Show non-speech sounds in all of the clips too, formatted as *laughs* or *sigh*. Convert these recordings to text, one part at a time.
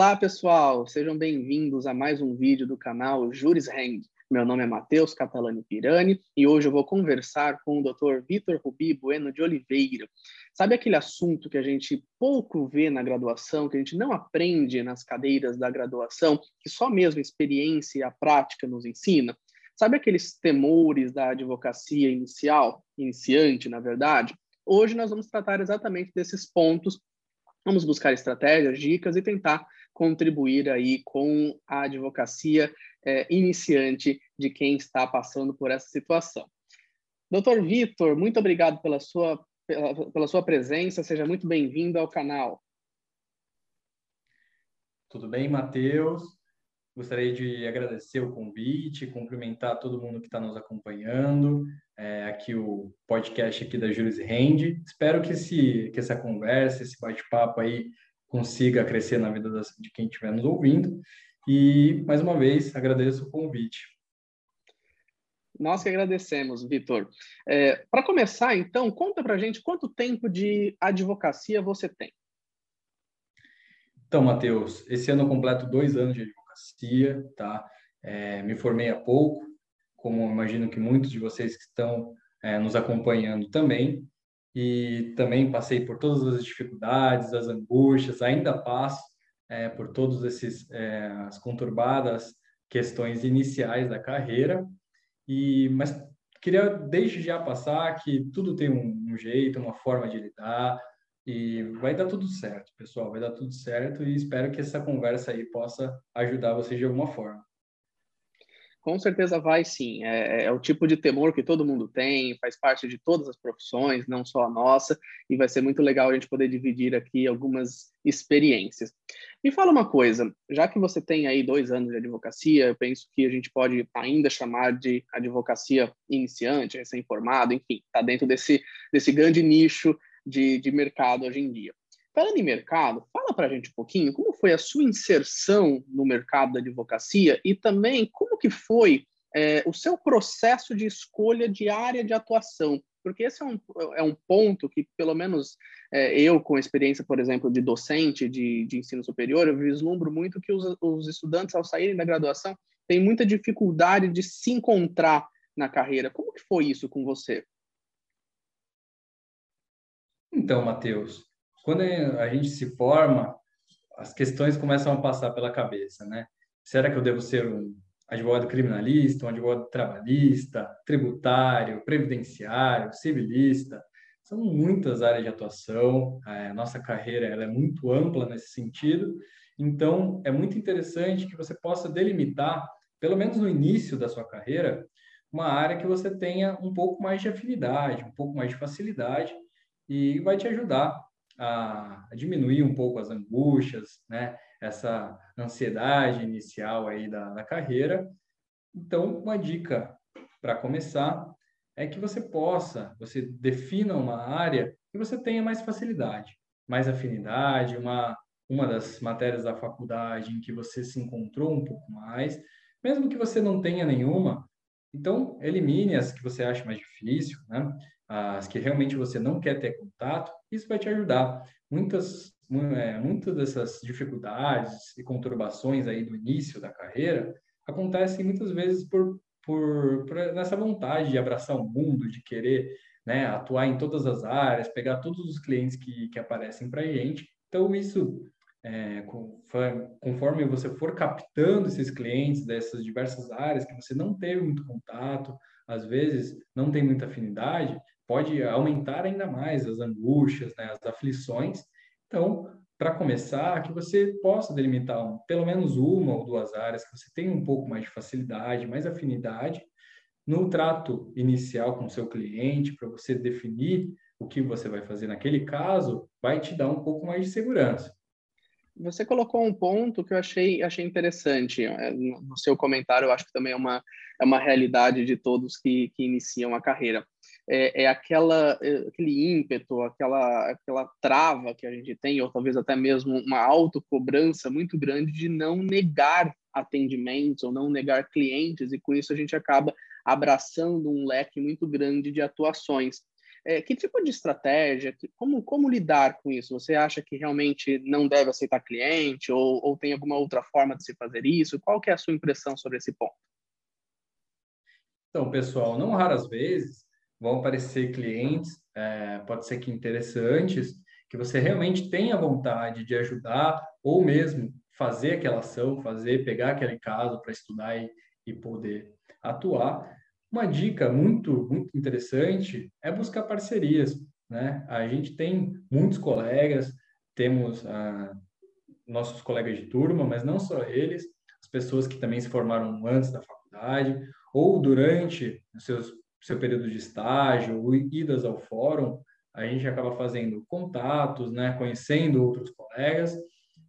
Olá, pessoal! Sejam bem-vindos a mais um vídeo do canal Juris Hang. Meu nome é Matheus Catalani Pirani e hoje eu vou conversar com o Dr. Vitor Rubi Bueno de Oliveira. Sabe aquele assunto que a gente pouco vê na graduação, que a gente não aprende nas cadeiras da graduação, que só mesmo a experiência e a prática nos ensina? Sabe aqueles temores da advocacia inicial, iniciante, na verdade? Hoje nós vamos tratar exatamente desses pontos Vamos buscar estratégias, dicas e tentar contribuir aí com a advocacia é, iniciante de quem está passando por essa situação. Doutor Vitor, muito obrigado pela sua, pela, pela sua presença, seja muito bem-vindo ao canal. Tudo bem, Matheus? Gostaria de agradecer o convite, cumprimentar todo mundo que está nos acompanhando, é, aqui o podcast aqui da Juris Rende. Espero que, esse, que essa conversa, esse bate-papo aí consiga crescer na vida das, de quem estiver nos ouvindo. E, mais uma vez, agradeço o convite. Nós que agradecemos, Vitor. É, Para começar, então, conta para gente quanto tempo de advocacia você tem. Então, Matheus, esse ano eu completo dois anos de advocacia, tá? É, me formei há pouco, como imagino que muitos de vocês que estão é, nos acompanhando também, e também passei por todas as dificuldades, as angústias, ainda passo é, por todas esses é, as conturbadas questões iniciais da carreira, e mas queria desde já passar que tudo tem um, um jeito, uma forma de lidar, e vai dar tudo certo, pessoal, vai dar tudo certo e espero que essa conversa aí possa ajudar vocês de alguma forma. Com certeza vai sim. É, é, é, o tipo de temor que todo mundo tem, faz parte de todas as profissões, não só a nossa, e vai ser muito legal a gente poder dividir aqui algumas experiências. Me fala uma coisa, já que você tem aí dois anos de advocacia, eu penso que a gente pode ainda chamar de advocacia iniciante, recém-formado, enfim, está dentro desse, desse grande nicho de, de mercado hoje em dia. Falando em mercado, fala para a gente um pouquinho como foi a sua inserção no mercado da advocacia e também como que foi é, o seu processo de escolha de área de atuação, porque esse é um, é um ponto que, pelo menos é, eu, com experiência, por exemplo, de docente de, de ensino superior, eu vislumbro muito que os, os estudantes, ao saírem da graduação, têm muita dificuldade de se encontrar na carreira. Como que foi isso com você? Então, Matheus, quando a gente se forma, as questões começam a passar pela cabeça, né? Será que eu devo ser um advogado criminalista, um advogado trabalhista, tributário, previdenciário, civilista? São muitas áreas de atuação. A nossa carreira ela é muito ampla nesse sentido. Então, é muito interessante que você possa delimitar, pelo menos no início da sua carreira, uma área que você tenha um pouco mais de afinidade, um pouco mais de facilidade e vai te ajudar a, diminuir um pouco as angústias, né? Essa ansiedade inicial aí da, da carreira. Então, uma dica para começar é que você possa, você defina uma área que você tenha mais facilidade, mais afinidade, uma uma das matérias da faculdade em que você se encontrou um pouco mais, mesmo que você não tenha nenhuma, então elimine as que você acha mais difícil, né? As que realmente você não quer ter contato, isso vai te ajudar. Muitas, é, muitas dessas dificuldades e conturbações aí do início da carreira acontecem muitas vezes por, por, por nessa vontade de abraçar o mundo, de querer né, atuar em todas as áreas, pegar todos os clientes que, que aparecem para a gente. Então, isso, é, conforme você for captando esses clientes dessas diversas áreas que você não teve muito contato, às vezes não tem muita afinidade, pode aumentar ainda mais as angústias, né, as aflições. Então, para começar, que você possa delimitar um, pelo menos uma ou duas áreas que você tenha um pouco mais de facilidade, mais afinidade, no trato inicial com o seu cliente, para você definir o que você vai fazer naquele caso, vai te dar um pouco mais de segurança. Você colocou um ponto que eu achei, achei interessante é, no seu comentário, eu acho que também é uma, é uma realidade de todos que, que iniciam a carreira é, é aquela, é, aquele ímpeto, aquela, aquela trava que a gente tem, ou talvez até mesmo uma autocobrança muito grande de não negar atendimentos ou não negar clientes, e com isso a gente acaba abraçando um leque muito grande de atuações. É, que tipo de estratégia, como, como lidar com isso? Você acha que realmente não deve aceitar cliente ou, ou tem alguma outra forma de se fazer isso? Qual que é a sua impressão sobre esse ponto? Então, pessoal, não raras vezes vão aparecer clientes, é, pode ser que interessantes, que você realmente tenha vontade de ajudar ou mesmo fazer aquela ação, fazer, pegar aquele caso para estudar e, e poder atuar. Uma dica muito, muito interessante é buscar parcerias. Né? A gente tem muitos colegas, temos ah, nossos colegas de turma, mas não só eles, as pessoas que também se formaram antes da faculdade ou durante o seus, seu período de estágio idas ao fórum, a gente acaba fazendo contatos, né? conhecendo outros colegas.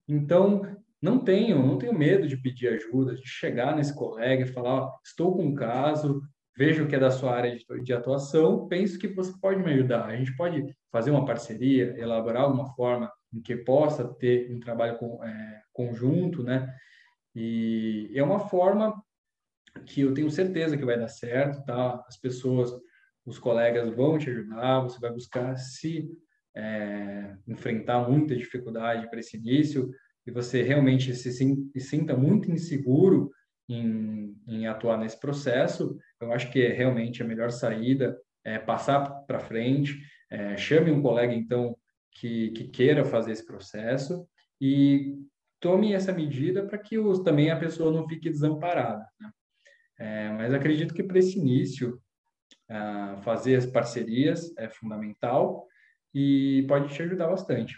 Então, não tenho, não tenho medo de pedir ajuda, de chegar nesse colega e falar, estou com um caso, vejo que é da sua área de, atuação, penso que você pode me ajudar. A gente pode fazer uma parceria, elaborar uma forma em que possa ter um trabalho com, é, conjunto, né? E é uma forma que eu tenho certeza que vai dar certo, tá? As pessoas, os colegas vão te ajudar, você vai buscar se é, enfrentar muita dificuldade para esse início, e você realmente se, se sinta muito inseguro em, em, atuar nesse processo, eu acho que é realmente a melhor saída é passar para frente, é, chame um colega, então, que, que queira fazer esse processo e tome essa medida para que os, também a pessoa não fique desamparada. Né? É, mas acredito que para esse início, fazer as parcerias é fundamental e pode te ajudar bastante.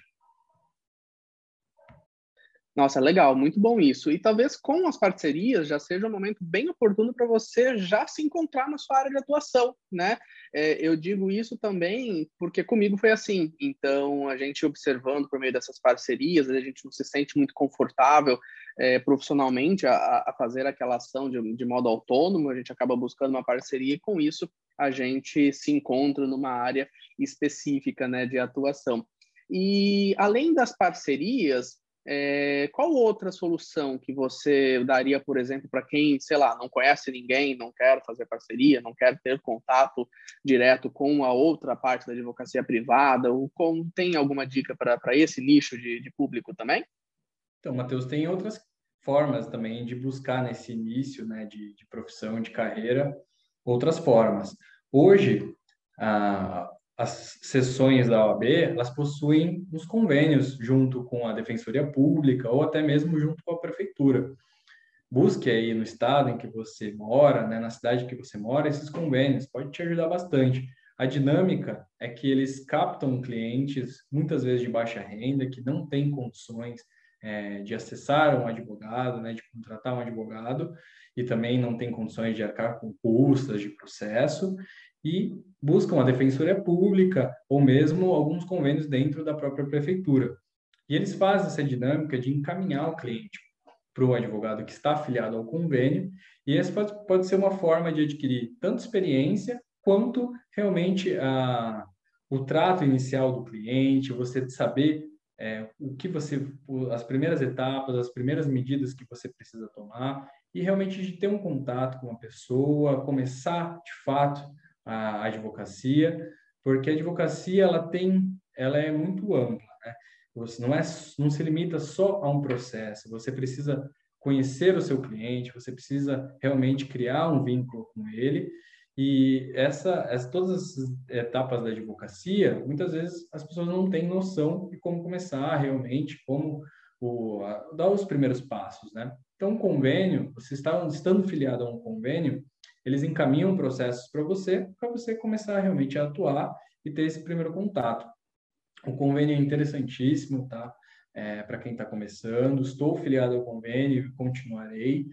Nossa, legal, muito bom isso. E talvez com as parcerias já seja um momento bem oportuno para você já se encontrar na sua área de atuação, né? É, eu digo isso também porque comigo foi assim. Então, a gente observando por meio dessas parcerias, a gente não se sente muito confortável é, profissionalmente a, a, fazer aquela ação de, de modo autônomo, a gente acaba buscando uma parceria e com isso a gente se encontra numa área específica né, de atuação. E além das parcerias, é, qual outra solução que você daria, por exemplo, para quem, sei lá, não conhece ninguém, não quer fazer parceria, não quer ter contato direto com a outra parte da advocacia privada, ou com, tem alguma dica para esse nicho de, de público também? Então, Matheus, tem outras formas também de buscar nesse início né, de, de profissão, de carreira, outras formas. Hoje, a, as sessões da OAB, elas possuem uns convênios junto com a Defensoria Pública ou até mesmo junto com a Prefeitura. Busque aí no estado em que você mora, né, na cidade que você mora, esses convênios, pode te ajudar bastante. A dinâmica é que eles captam clientes, muitas vezes de baixa renda, que não têm condições é, de acessar um advogado, né, de contratar um advogado, e também não tem condições de arcar com custas de processo, e buscam a defensoria pública ou mesmo alguns convênios dentro da própria prefeitura. E eles fazem essa dinâmica de encaminhar o cliente para o advogado que está afiliado ao convênio, e essa pode, pode ser uma forma de adquirir tanto experiência quanto realmente a, o trato inicial do cliente, você saber é, o que você, as primeiras etapas, as primeiras medidas que você precisa tomar, e realmente de ter um contato com a pessoa, começar de fato a advocacia, porque a advocacia ela tem, ela é muito ampla, né? Você não é, não se limita só a um processo. Você precisa conhecer o seu cliente, você precisa realmente criar um vínculo com ele. E essa, essa, todas as etapas da advocacia, muitas vezes as pessoas não têm noção de como começar realmente, como o, a, dar os primeiros passos, né? Então, um convênio, você está estando filiado a um convênio, eles encaminham processos para você, para você começar realmente a atuar e ter esse primeiro contato. O convênio é interessantíssimo, tá? É, para quem está começando, estou filiado ao convênio e continuarei.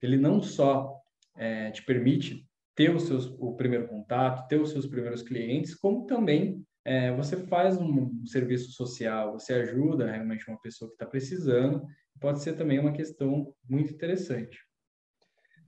Ele não só é, te permite ter os seus, o primeiro contato, ter os seus primeiros clientes, como também é, você faz um, serviço social, você ajuda realmente uma pessoa que está precisando, pode ser também uma questão muito interessante.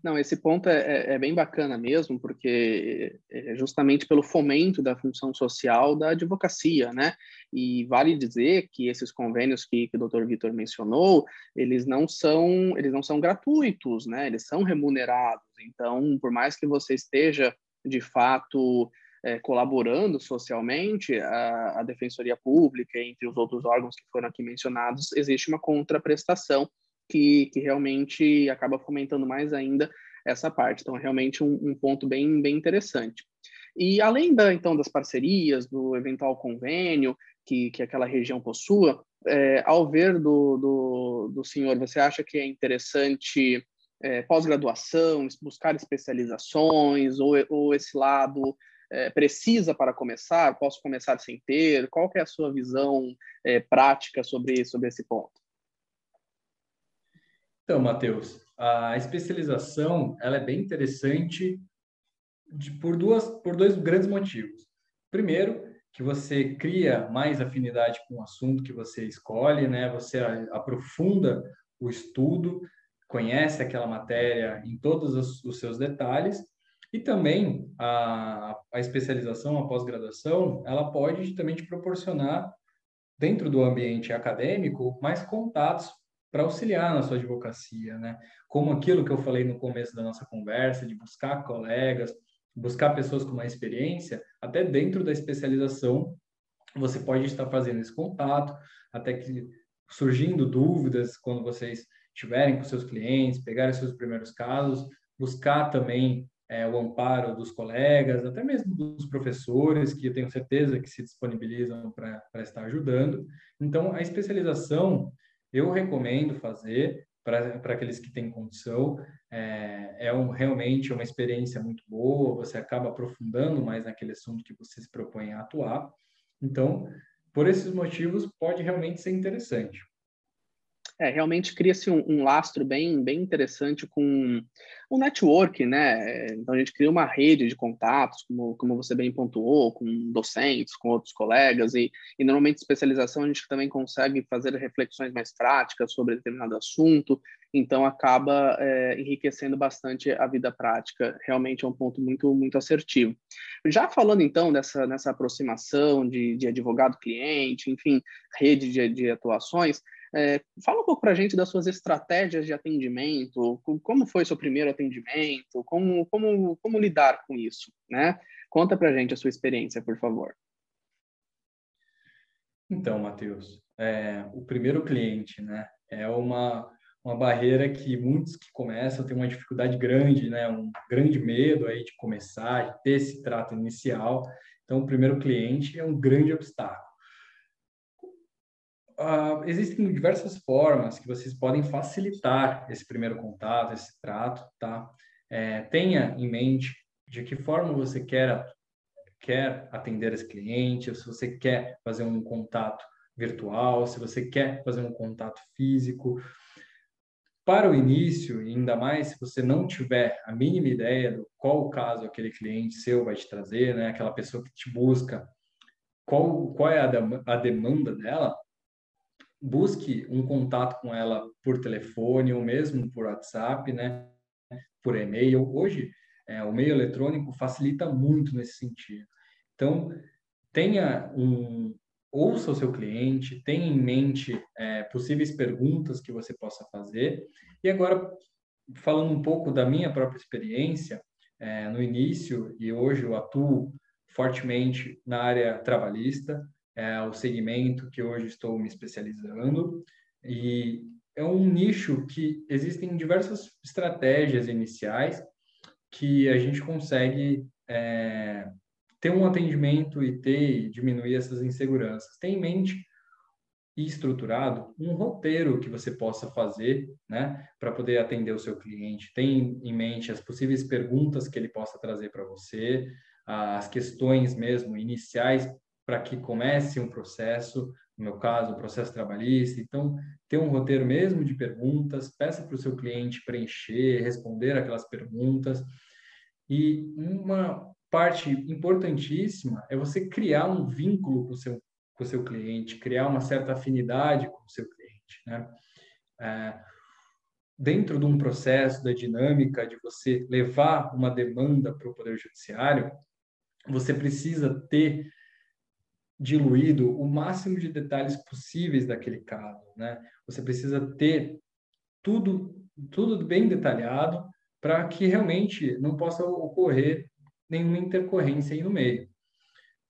Não, esse ponto é, é, é, bem bacana mesmo, porque é justamente pelo fomento da função social da advocacia, né? E vale dizer que esses convênios que, que o Dr. Vitor mencionou, eles não são eles não são gratuitos, né? Eles são remunerados. Então, por mais que você esteja de fato é, colaborando socialmente, a, a, Defensoria Pública, entre os outros órgãos que foram aqui mencionados, existe uma contraprestação que, que realmente acaba fomentando mais ainda essa parte. Então, é realmente um, um ponto bem, bem interessante. E além da, então das parcerias, do eventual convênio que, que aquela região possua, é, ao ver do, do, do senhor, você acha que é interessante é, pós-graduação, buscar especializações, ou, ou esse lado é, precisa para começar? Posso começar sem ter? Qual é a sua visão é, prática sobre, sobre esse ponto? Então, Matheus, a especialização ela é bem interessante de, por, duas, por dois grandes motivos. Primeiro, que você cria mais afinidade com o assunto que você escolhe, né? Você aprofunda o estudo, conhece aquela matéria em todos os, os seus detalhes e também a, a especialização, a pós-graduação, ela pode também te proporcionar dentro do ambiente acadêmico mais contatos para auxiliar na sua advocacia, né? Como aquilo que eu falei no começo da nossa conversa, de buscar colegas, buscar pessoas com mais experiência, até dentro da especialização, você pode estar fazendo esse contato, até que surgindo dúvidas quando vocês tiverem com seus clientes, pegarem seus primeiros casos, buscar também é, o amparo dos colegas, até mesmo dos professores, que eu tenho certeza que se disponibilizam para estar ajudando. Então, a especialização eu recomendo fazer, para aqueles que têm condição. É, é um, realmente uma experiência muito boa, você acaba aprofundando mais naquele assunto que você se propõe a atuar. Então, por esses motivos, pode realmente ser interessante. É, realmente cria-se um, um, lastro bem, bem interessante com o network, né? Então a gente cria uma rede de contatos, como, como você bem pontuou, com docentes, com outros colegas, e, e normalmente especialização a gente também consegue fazer reflexões mais práticas sobre determinado assunto, então acaba é, enriquecendo bastante a vida prática. Realmente é um ponto muito, muito assertivo. Já falando então dessa nessa aproximação de, de advogado-cliente, enfim, rede de, de atuações, é, fala um pouco para a gente das suas estratégias de atendimento, como foi seu primeiro atendimento, como, como, como lidar com isso, né? Conta para a gente a sua experiência, por favor. Então, Matheus, é, o primeiro cliente, né, é uma, uma barreira que muitos que começam têm uma dificuldade grande, né, um grande medo aí de começar, de ter esse trato inicial. Então, o primeiro cliente é um grande obstáculo uh, existem diversas formas que vocês podem facilitar esse primeiro contato, esse trato, tá? É, tenha em mente de que forma você quer quer atender esse cliente, se você quer fazer um contato virtual, se você quer fazer um contato físico. Para o início, ainda mais se você não tiver a mínima ideia do qual o caso aquele cliente seu vai te trazer, né? Aquela pessoa que te busca, qual, qual é a, a demanda dela, busque um contato com ela por telefone ou mesmo por WhatsApp, né? Por e-mail. Hoje, é, o meio eletrônico facilita muito nesse sentido. Então, tenha um ouça o seu cliente, tenha em mente é, possíveis perguntas que você possa fazer. E agora, falando um pouco da minha própria experiência, é, no início e hoje eu atuo fortemente na área trabalhista, é o segmento que hoje estou me especializando e é um nicho que existem diversas estratégias iniciais que a gente consegue é, ter um atendimento e ter diminuir essas inseguranças. Tem em mente e estruturado um roteiro que você possa fazer, né, para poder atender o seu cliente. Tem em mente as possíveis perguntas que ele possa trazer para você, as questões mesmo iniciais para que comece um processo, no meu caso, um processo trabalhista. Então, ter um roteiro mesmo de perguntas, peça para o seu cliente preencher, responder aquelas perguntas. E uma parte importantíssima é você criar um vínculo com o seu, com o seu cliente, criar uma certa afinidade com o seu cliente. Né? É, dentro de um processo da dinâmica de você levar uma demanda para o Poder Judiciário, você precisa ter diluído o máximo de detalhes possíveis daquele caso, né? Você precisa ter tudo tudo bem detalhado para que realmente não possa ocorrer nenhuma intercorrência aí no meio.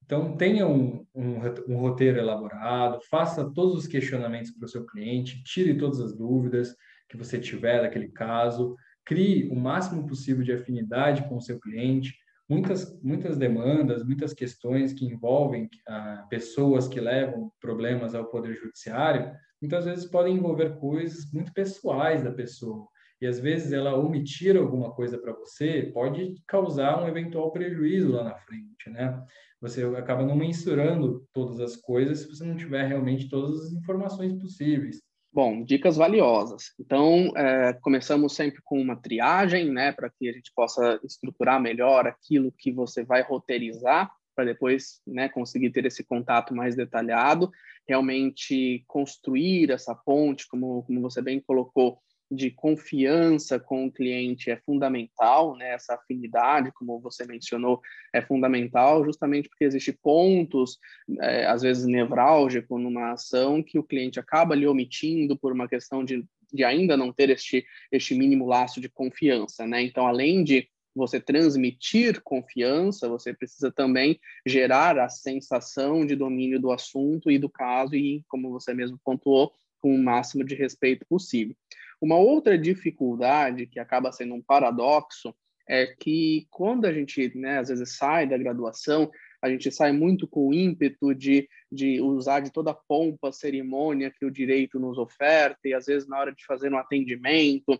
Então, tenha um, um, um roteiro elaborado, faça todos os questionamentos para o seu cliente, tire todas as dúvidas que você tiver daquele caso, crie o máximo possível de afinidade com o seu cliente. Muitas, muitas demandas, muitas questões que envolvem ah, pessoas que levam problemas ao Poder Judiciário, muitas vezes podem envolver coisas muito pessoais da pessoa. E às vezes ela omitir alguma coisa para você pode causar um eventual prejuízo lá na frente, né? Você acaba não mensurando todas as coisas se você não tiver realmente todas as informações possíveis. Bom, dicas valiosas. Então, é, começamos sempre com uma triagem, né, para que a gente possa estruturar melhor aquilo que você vai roteirizar, para depois, né, conseguir ter esse contato mais detalhado, realmente construir essa ponte, como, como você bem colocou, de confiança com o cliente é fundamental, né? Essa afinidade, como você mencionou, é fundamental, justamente porque existem pontos, é, às vezes nevrálgicos, numa ação que o cliente acaba lhe omitindo por uma questão de, de ainda não ter este, este mínimo laço de confiança, né? Então, além de você transmitir confiança, você precisa também gerar a sensação de domínio do assunto e do caso e, como você mesmo pontuou, com o máximo de respeito possível. Uma outra dificuldade que acaba sendo um paradoxo é que quando a gente, né, às vezes sai da graduação, a gente sai muito com o ímpeto de, de usar de toda a pompa, cerimônia que o direito nos oferta, e às vezes na hora de fazer um atendimento,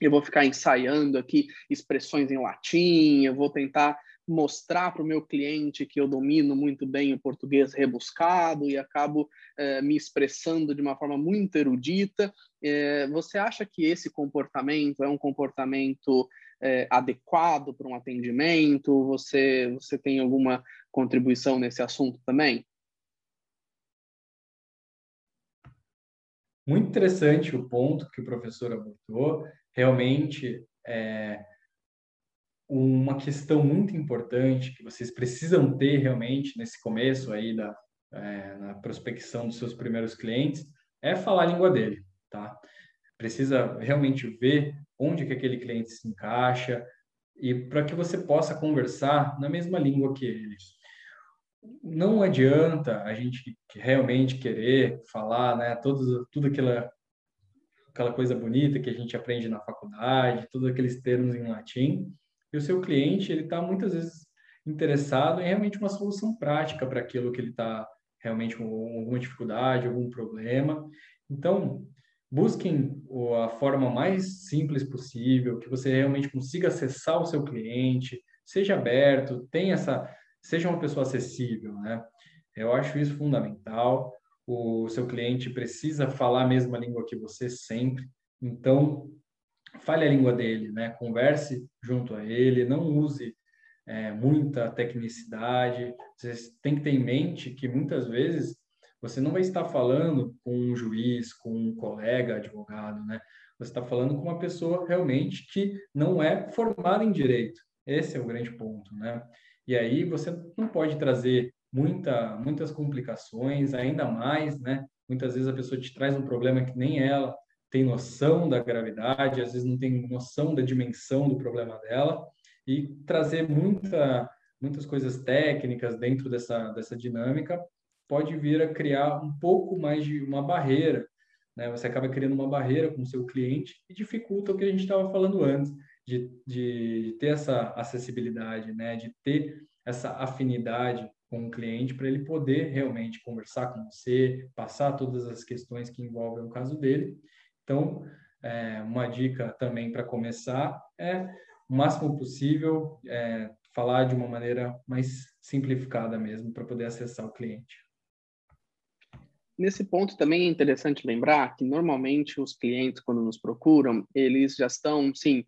eu vou ficar ensaiando aqui expressões em latim, eu vou tentar mostrar para o meu cliente que eu domino muito bem o português rebuscado e acabo eh, me expressando de uma forma muito erudita. Eh, você acha que esse comportamento é um comportamento eh, adequado para um atendimento? Você, você tem alguma contribuição nesse assunto também? Muito interessante o ponto que o professor abordou. Realmente, é, uma questão muito importante que vocês precisam ter realmente nesse começo aí da é, na prospecção dos seus primeiros clientes é falar a língua dele, tá? Precisa realmente ver onde que aquele cliente se encaixa e para que você possa conversar na mesma língua que ele. Não adianta a gente realmente querer falar, né, tudo, tudo aquela aquela coisa bonita que a gente aprende na faculdade, todos aqueles termos em latim, e o seu cliente, ele está muitas vezes interessado em realmente uma solução prática para aquilo que ele está realmente com alguma dificuldade, algum problema. Então, busquem a forma mais simples possível, que você realmente consiga acessar o seu cliente, seja aberto, tenha essa, seja uma pessoa acessível, né? Eu acho isso fundamental. O seu cliente precisa falar a mesma língua que você sempre. Então, fale a língua dele, né? Converse junto a ele, não use é, muita tecnicidade. Você tem que ter em mente que muitas vezes você não vai estar falando com um juiz, com um colega advogado, né? Você está falando com uma pessoa realmente que não é formada em direito. Esse é o grande ponto, né? E aí você não pode trazer muita, muitas complicações, ainda mais, né? Muitas vezes a pessoa te traz um problema que nem ela tem noção da gravidade, às vezes não tem noção da dimensão do problema dela, e trazer muita, muitas coisas técnicas dentro dessa, dessa dinâmica pode vir a criar um pouco mais de uma barreira. Né? Você acaba criando uma barreira com o seu cliente e dificulta o que a gente estava falando antes, de, de ter essa acessibilidade, né? de ter essa afinidade com o cliente para ele poder realmente conversar com você, passar todas as questões que envolvem o caso dele então, é, uma dica também para começar é, o máximo possível, é, falar de uma maneira mais simplificada mesmo, para poder acessar o cliente. Nesse ponto também é interessante lembrar que normalmente os clientes, quando nos procuram, eles já estão, sim,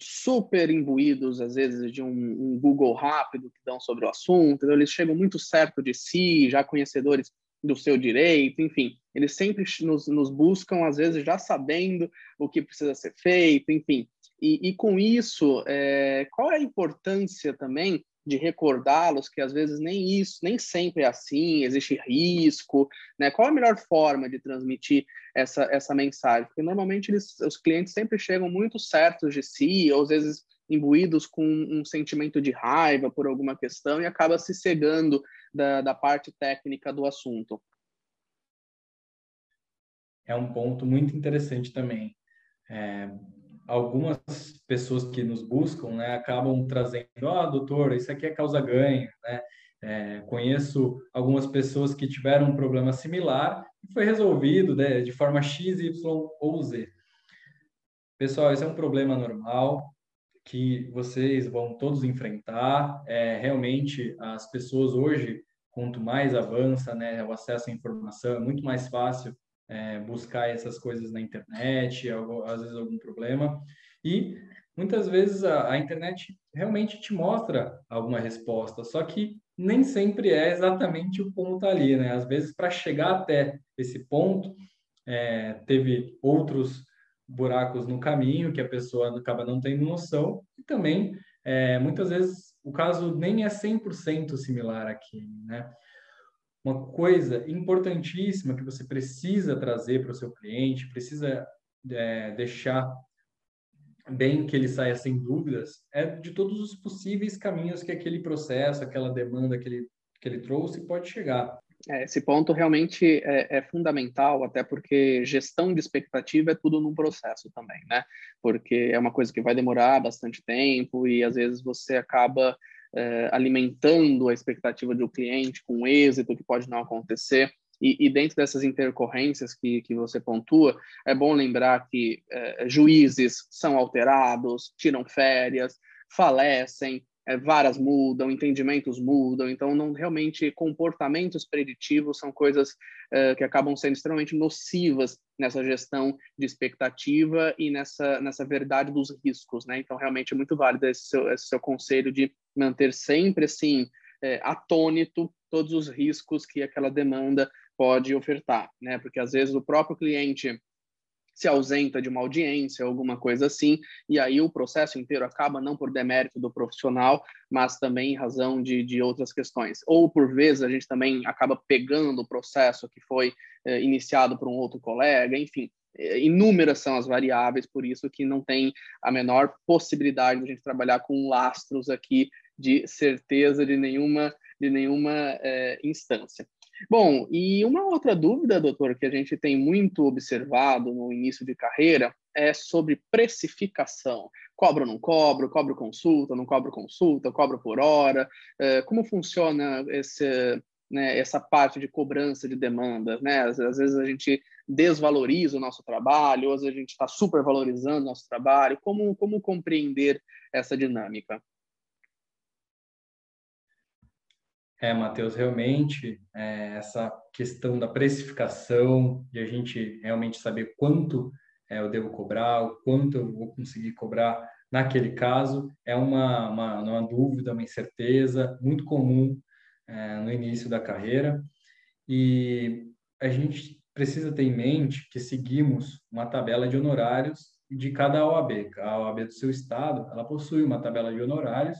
super imbuídos, às vezes, de um, um Google rápido que dão sobre o assunto, então eles chegam muito certo de si, já conhecedores do seu direito, enfim, eles sempre nos, nos, buscam, às vezes, já sabendo o que precisa ser feito, enfim. E, e com isso, é, qual é a importância também de recordá-los que às vezes nem isso, nem sempre é assim, existe risco, né? Qual a melhor forma de transmitir essa, essa mensagem? Porque normalmente eles, os clientes sempre chegam muito certos de si, ou às vezes imbuídos com um sentimento de raiva por alguma questão e acaba se cegando da, da parte técnica do assunto. É um ponto muito interessante também. É, algumas pessoas que nos buscam, né, acabam trazendo, ah, doutor, isso aqui é causa-ganho, né? É, conheço algumas pessoas que tiveram um problema similar e foi resolvido né, de forma X, Y ou Z. Pessoal, esse é um problema normal que vocês vão todos enfrentar. É, realmente, as pessoas hoje, quanto mais avança né, o acesso à informação, é muito mais fácil é, buscar essas coisas na internet, às vezes algum problema. E muitas vezes a, a, internet realmente te mostra alguma resposta, só que nem sempre é exatamente o ponto ali, né? Às vezes, para chegar até esse ponto, é, teve outros buracos no caminho que a pessoa acaba não tendo noção, e também, é, muitas vezes, o caso nem é 100% similar aqui, né? Uma coisa importantíssima que você precisa trazer para o seu cliente, precisa é, deixar bem que ele saia sem dúvidas, é de todos os possíveis caminhos que aquele processo, aquela demanda que ele, que ele trouxe pode chegar. É, esse ponto realmente é, é, fundamental, até porque gestão de expectativa é tudo num processo também, né? Porque é uma coisa que vai demorar bastante tempo e às vezes você acaba é, alimentando a expectativa do cliente com êxito que pode não acontecer. E, e, dentro dessas intercorrências que, que você pontua, é bom lembrar que é, juízes são alterados, tiram férias, falecem, é, varas mudam, entendimentos mudam, então não realmente comportamentos preditivos são coisas é, que acabam sendo extremamente nocivas nessa gestão de expectativa e nessa nessa verdade dos riscos, né? Então realmente é muito válido esse seu, esse seu conselho de manter sempre assim é, atônito todos os riscos que aquela demanda pode ofertar, né? Porque às vezes o próprio cliente se ausenta de uma audiência, alguma coisa assim, e aí o processo inteiro acaba não por demérito do profissional, mas também em razão de, de outras questões. Ou, por vezes, a gente também acaba pegando o processo que foi eh, iniciado por um outro colega, enfim, eh, inúmeras são as variáveis, por isso que não tem a menor possibilidade de a gente trabalhar com lastros aqui de certeza de nenhuma, de nenhuma eh, instância. Bom, e uma outra dúvida, doutor, que a gente tem muito observado no início de carreira é sobre precificação. Cobro ou não cobro? Cobro consulta? Não cobro consulta? Cobro por hora? É, como funciona esse, né, essa parte de cobrança de demanda? Né? Às, às, vezes a gente desvaloriza o nosso trabalho, às vezes a gente está supervalorizando o nosso trabalho. Como, como compreender essa dinâmica? É, Matheus, realmente é, essa questão da precificação, de a gente realmente saber quanto é, eu devo cobrar, o quanto eu vou conseguir cobrar naquele caso, é uma, uma, uma dúvida, uma incerteza muito comum é, no início da carreira. E a gente precisa ter em mente que seguimos uma tabela de honorários de cada OAB. A OAB do seu estado, ela possui uma tabela de honorários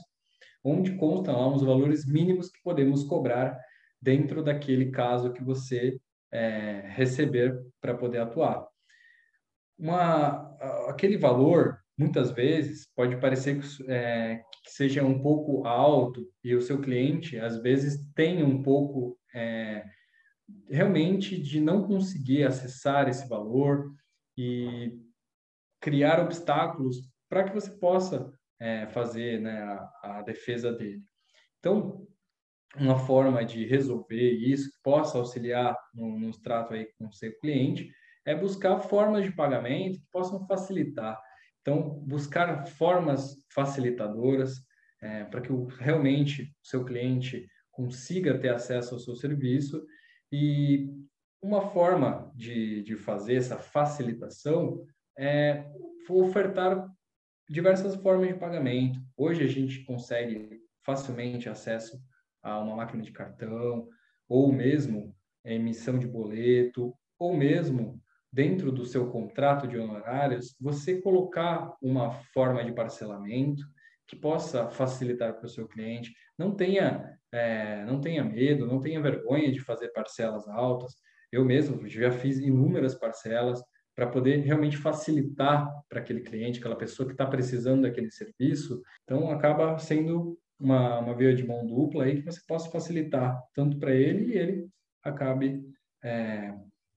onde constam lá os valores mínimos que podemos cobrar dentro daquele caso que você é, receber para poder atuar. Uma, aquele valor, muitas vezes, pode parecer que, é, que, seja um pouco alto e o seu cliente, às vezes, tem um pouco é, realmente de não conseguir acessar esse valor e criar obstáculos para que você possa é, fazer né, a, a, defesa dele. Então, uma forma de resolver isso, que possa auxiliar no, no trato aí com o seu cliente, é buscar formas de pagamento que possam facilitar. Então, buscar formas facilitadoras é, para que o, realmente o seu cliente consiga ter acesso ao seu serviço e uma forma de, de fazer essa facilitação é ofertar diversas formas de pagamento. Hoje a gente consegue facilmente acesso a uma máquina de cartão, ou mesmo emissão de boleto, ou mesmo dentro do seu contrato de honorários, você colocar uma forma de parcelamento que possa facilitar para o seu cliente. Não tenha, é, não tenha medo, não tenha vergonha de fazer parcelas altas. Eu mesmo já fiz inúmeras parcelas para poder realmente facilitar para aquele cliente, aquela pessoa que está precisando daquele serviço. Então, acaba sendo uma, uma via de mão dupla aí que você possa facilitar tanto para ele e ele acabe é,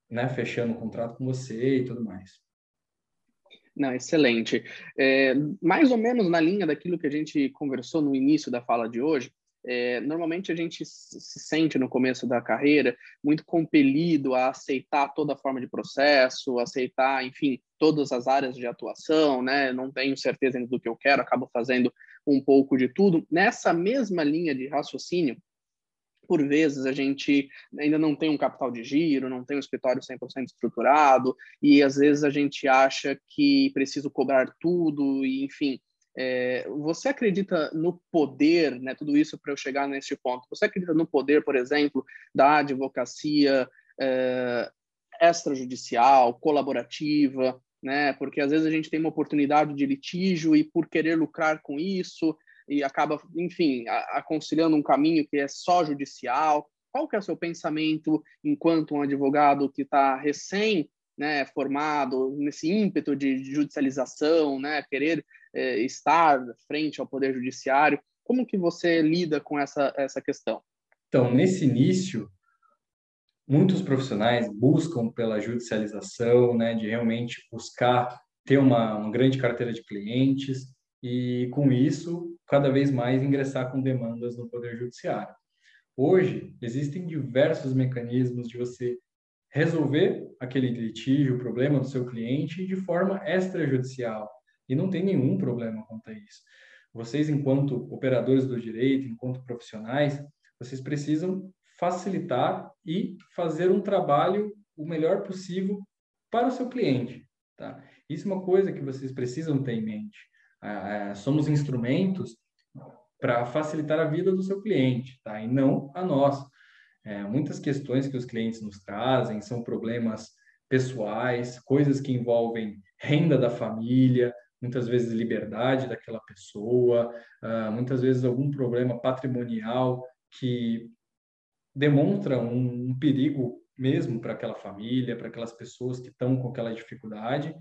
né, fechando o contrato com você e tudo mais. Não, excelente. É, mais ou menos na linha daquilo que a gente conversou no início da fala de hoje, é, normalmente a gente se sente no começo da carreira muito compelido a aceitar toda forma de processo, aceitar, enfim, todas as áreas de atuação, né? Não tenho certeza do que eu quero, acabo fazendo um pouco de tudo. Nessa mesma linha de raciocínio, por vezes a gente ainda não tem um capital de giro, não tem um escritório 100% estruturado, e às vezes a gente acha que preciso cobrar tudo, e enfim, é, você acredita no poder, né, tudo isso para eu chegar neste ponto, você acredita no poder, por exemplo, da advocacia é, extrajudicial, colaborativa, né, porque às vezes a gente tem uma oportunidade de litígio e por querer lucrar com isso, e acaba, enfim, aconselhando um caminho que é só judicial. Qual que é o seu pensamento enquanto um advogado que está recém né, formado, nesse ímpeto de judicialização, né, querer é, estar frente ao Poder Judiciário. Como que você lida com essa, essa questão? Então, nesse início, muitos profissionais buscam pela judicialização, né, de realmente buscar ter uma, uma grande carteira de clientes e, com isso, cada vez mais ingressar com demandas no Poder Judiciário. Hoje, existem diversos mecanismos de você resolver aquele litígio, o problema do seu cliente de forma extrajudicial, e não tem nenhum problema quanto a isso. Vocês, enquanto operadores do direito, enquanto profissionais, vocês precisam facilitar e fazer um trabalho o melhor possível para o seu cliente. Tá? Isso é uma coisa que vocês precisam ter em mente. Ah, ah, somos instrumentos para facilitar a vida do seu cliente, tá? e não a nossa. É, muitas questões que os clientes nos trazem são problemas pessoais, coisas que envolvem renda da família, muitas vezes liberdade daquela pessoa, uh, muitas vezes algum problema patrimonial que demonstra um, um perigo mesmo para aquela família, para aquelas pessoas que estão com aquela dificuldade.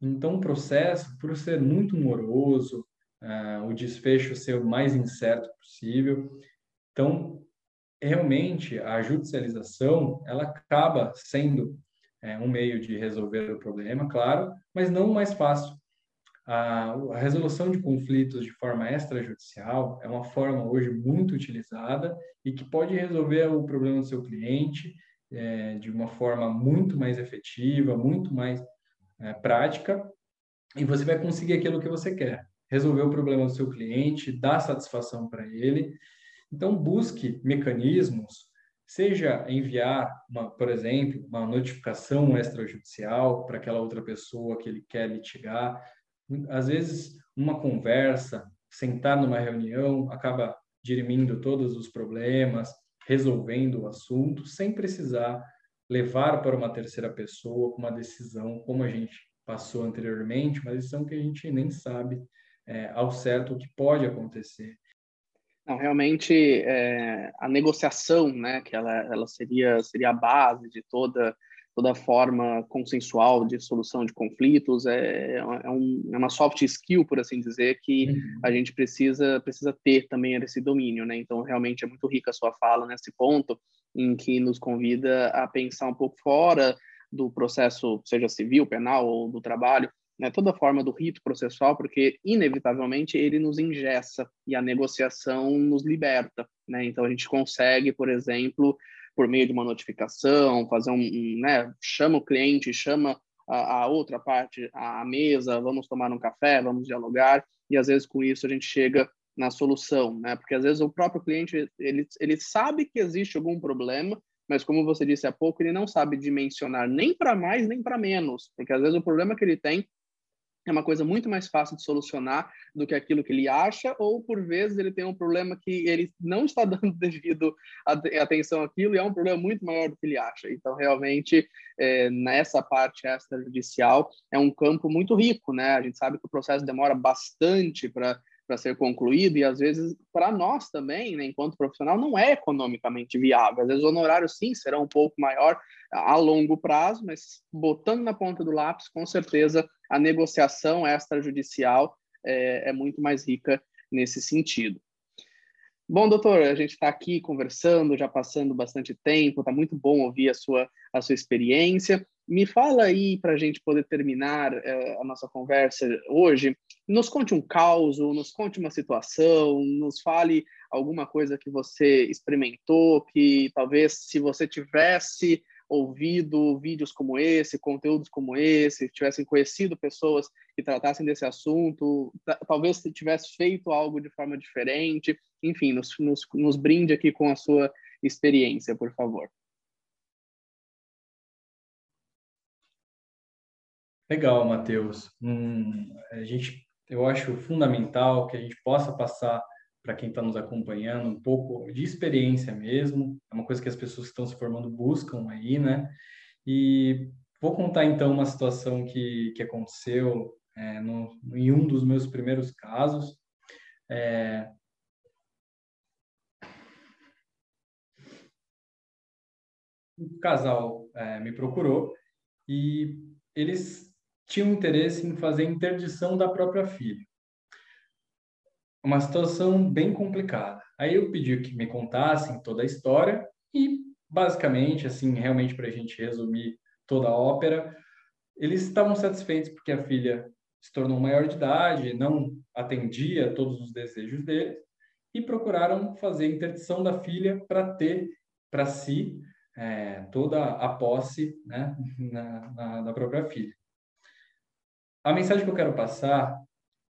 Então, o processo, por ser muito moroso, uh, o desfecho ser o mais incerto possível, então realmente a judicialização ela acaba sendo é, um meio de resolver o problema, claro, mas não o mais fácil. A, resolução de conflitos de forma extrajudicial é uma forma hoje muito utilizada e que pode resolver o problema do seu cliente é, de uma forma muito mais efetiva, muito mais é, prática, e você vai conseguir aquilo que você quer. Resolver o problema do seu cliente, dar satisfação para ele. Então, busque mecanismos, seja enviar, uma, por exemplo, uma notificação extrajudicial para aquela outra pessoa que ele quer litigar, às vezes, uma conversa, sentar numa reunião, acaba dirimindo todos os problemas, resolvendo o assunto, sem precisar levar para uma terceira pessoa uma decisão, como a gente passou anteriormente, uma decisão que a gente nem sabe é, ao certo o que pode acontecer. Não, realmente é, a negociação, né, que ela, ela seria seria a base de toda toda forma consensual de solução de conflitos é, é, um, é uma soft skill, por assim dizer, que uhum. a gente precisa precisa ter também esse domínio, né? Então, realmente é muito rica a sua fala nesse ponto, em que nos convida a pensar um pouco fora do processo, seja civil, penal ou do trabalho, né, toda forma do rito processual, porque inevitavelmente ele nos ingessa e a negociação nos liberta, né? Então a gente consegue, por exemplo, por meio de uma notificação, fazer um, né, chama o cliente, chama a, a outra parte à mesa, vamos tomar um café, vamos dialogar, e às vezes com isso a gente chega na solução, né? Porque às vezes o próprio cliente ele, ele sabe que existe algum problema, mas como você disse há pouco, ele não sabe dimensionar nem para mais nem para menos, porque às vezes o problema que ele tem é uma coisa muito mais fácil de solucionar do que aquilo que ele acha, ou por vezes ele tem um problema que ele não está *laughs* dando devido atenção àquilo e é um problema muito maior do que ele acha. Então, realmente, é, nessa parte extrajudicial, é um campo muito rico, né? A gente sabe que o processo demora bastante para para ser concluído e às vezes para nós também, né, enquanto profissional, não é economicamente viável. Às vezes o honorário sim será um pouco maior a longo prazo, mas botando na ponta do lápis, com certeza a negociação extrajudicial é, é muito mais rica nesse sentido. Bom, doutor, a gente está aqui conversando, já passando bastante tempo, está muito bom ouvir a sua, a sua experiência. Me fala aí, para a gente poder terminar é, a nossa conversa hoje, nos conte um caos, nos conte uma situação, nos fale alguma coisa que você experimentou, que talvez se você tivesse ouvido vídeos como esse, conteúdos como esse, tivessem conhecido pessoas que tratassem desse assunto, talvez tivesse feito algo de forma diferente. Enfim, nos, nos, nos brinde aqui com a sua experiência, por favor. Legal, Matheus. Hum, a gente, eu acho fundamental que a gente possa passar para quem está nos acompanhando, um pouco de experiência mesmo, é uma coisa que as pessoas que estão se formando buscam aí, né? E vou contar então uma situação que, que aconteceu é, no, em um dos meus primeiros casos. É... Um casal é, me procurou e eles tinham interesse em fazer interdição da própria filha uma situação bem complicada. Aí eu pedi que me contassem toda a história e, basicamente, assim, realmente para a gente resumir toda a ópera, eles estavam satisfeitos porque a filha se tornou maior de idade, não atendia todos os desejos deles e procuraram fazer interdição da filha para ter para si é, toda a posse né, na, na, na própria filha. A mensagem que eu quero passar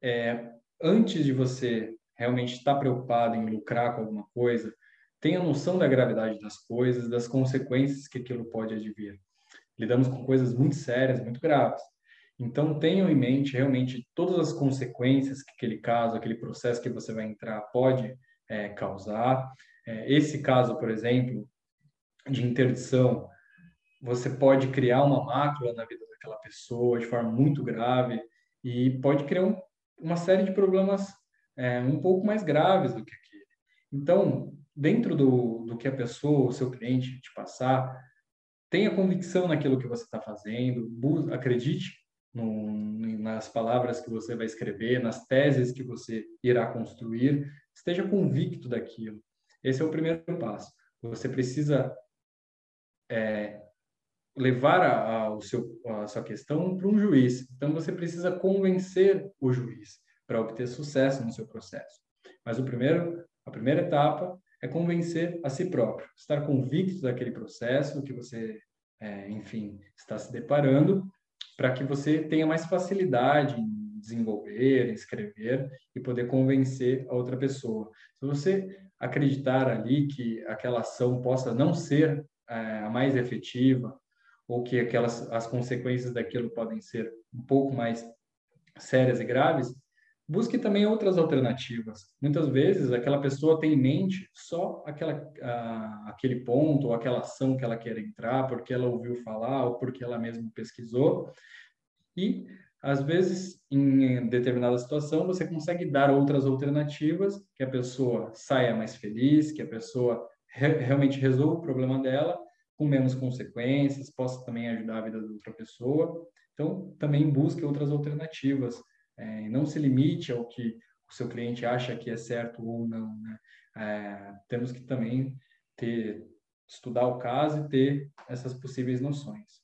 é antes de você realmente estar preocupado em lucrar com alguma coisa, tenha noção da gravidade das coisas, das consequências que aquilo pode advir. Lidamos com coisas muito sérias, muito graves. Então, tenham em mente realmente todas as consequências que aquele caso, aquele processo que você vai entrar pode é, causar. É, esse caso, por exemplo, de interdição, você pode criar uma mácula na vida daquela pessoa de forma muito grave e pode criar um uma série de problemas é, um pouco mais graves do que aquele. Então, dentro do, do que a pessoa, o seu cliente te passar, tenha convicção naquilo que você está fazendo, acredite no, nas palavras que você vai escrever, nas teses que você irá construir, esteja convicto daquilo. Esse é o primeiro passo. Você precisa é, levar a, a, o seu, a sua questão para um juiz. Então, você precisa convencer o juiz para obter sucesso no seu processo. Mas o primeiro, a primeira etapa é convencer a si próprio, estar convicto daquele processo que você, é, enfim, está se deparando, para que você tenha mais facilidade em desenvolver, em escrever e poder convencer a outra pessoa. Se você acreditar ali que aquela ação possa não ser é, a mais efetiva, ou que aquelas as consequências daquilo podem ser um pouco mais sérias e graves, busque também outras alternativas. Muitas vezes aquela pessoa tem em mente só aquela, aquele ponto ou aquela ação que ela quer entrar, porque ela ouviu falar ou porque ela mesma pesquisou. E às vezes, em determinada situação, você consegue dar outras alternativas que a pessoa saia mais feliz, que a pessoa re realmente resolva o problema dela com menos consequências, possa também ajudar a vida da outra pessoa. Então, também busque outras alternativas. É, não se limite ao que o seu cliente acha que é certo ou não. Né? É, temos que também ter, estudar o caso e ter essas possíveis noções.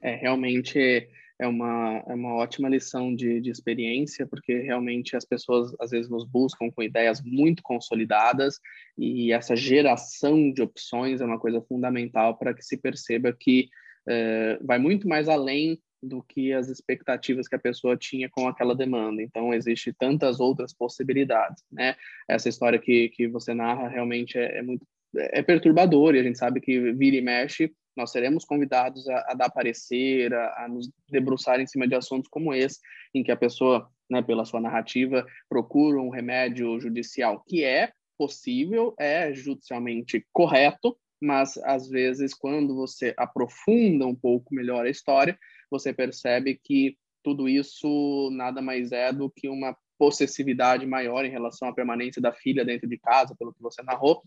É, realmente é uma, é uma ótima lição de, de experiência, porque realmente as pessoas às vezes nos buscam com ideias muito consolidadas e essa geração de opções é uma coisa fundamental para que se perceba que é, vai muito mais além do que as expectativas que a pessoa tinha com aquela demanda. Então, existe tantas outras possibilidades, né? Essa história que, que você narra realmente é, é muito é perturbador e a gente sabe que vira e mexe nós seremos convidados a, a dar parecer, a, a, nos debruçar em cima de assuntos como esse, em que a pessoa, né, pela sua narrativa, procura um remédio judicial que é possível, é judicialmente correto, mas às vezes quando você aprofunda um pouco melhor a história, você percebe que tudo isso nada mais é do que uma possessividade maior em relação à permanência da filha dentro de casa, pelo que você narrou,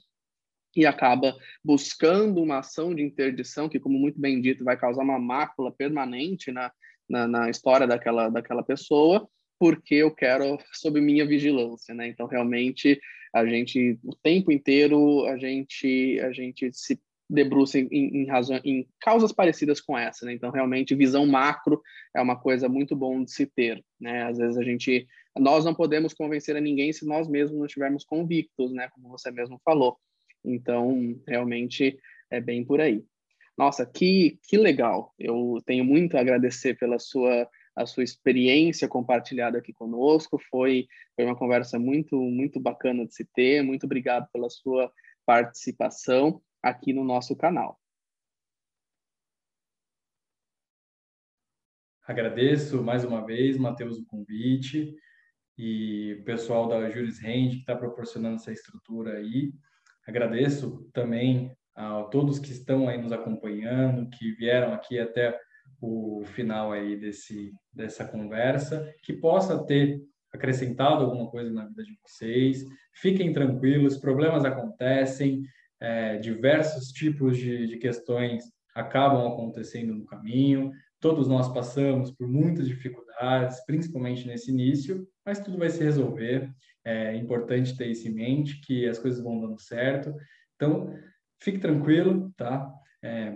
e acaba buscando uma ação de interdição que, como muito bem dito, vai causar uma mácula permanente na, na, na história daquela, daquela pessoa, porque eu quero sob minha vigilância, né? Então, realmente, a gente, o tempo inteiro, a gente, a gente se debruça em, em, em causas parecidas com essa, né? Então, realmente, visão macro é uma coisa muito bom de se ter, né? Às vezes a gente, nós não podemos convencer a ninguém se nós mesmos não estivermos convictos, né? Como você mesmo falou. Então, realmente, é bem por aí. Nossa, que, que legal! Eu tenho muito a agradecer pela sua a sua experiência compartilhada aqui conosco. Foi, foi uma conversa muito, muito bacana de se ter. Muito obrigado pela sua participação aqui no nosso canal. Agradeço mais uma vez, Matheus, o convite e o pessoal da Juris Rende que está proporcionando essa estrutura aí. Agradeço também a todos que estão aí nos acompanhando, que vieram aqui até o final aí desse, dessa conversa, que possa ter acrescentado alguma coisa na vida de vocês. Fiquem tranquilos, problemas acontecem, é, diversos tipos de, de questões acabam acontecendo no caminho. Todos nós passamos por muitas dificuldades, principalmente nesse início, mas tudo vai se resolver. É importante ter isso em mente, que as coisas vão dando certo. Então, fique tranquilo, tá? É,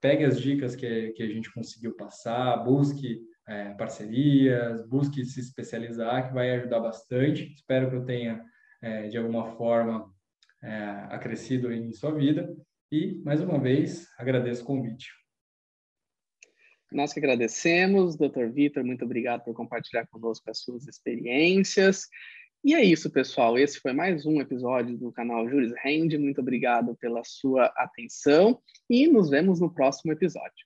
pegue as dicas que, que a gente conseguiu passar, busque é, parcerias, busque se especializar, que vai ajudar bastante. Espero que eu tenha, é, de alguma forma, é, acrescido em sua vida. E, mais uma vez, agradeço o convite. Nós que agradecemos, Dr. Vitor, muito obrigado por compartilhar conosco as suas experiências. E é isso, pessoal. Esse foi mais um episódio do canal Juris Rende. Muito obrigado pela sua atenção e nos vemos no próximo episódio.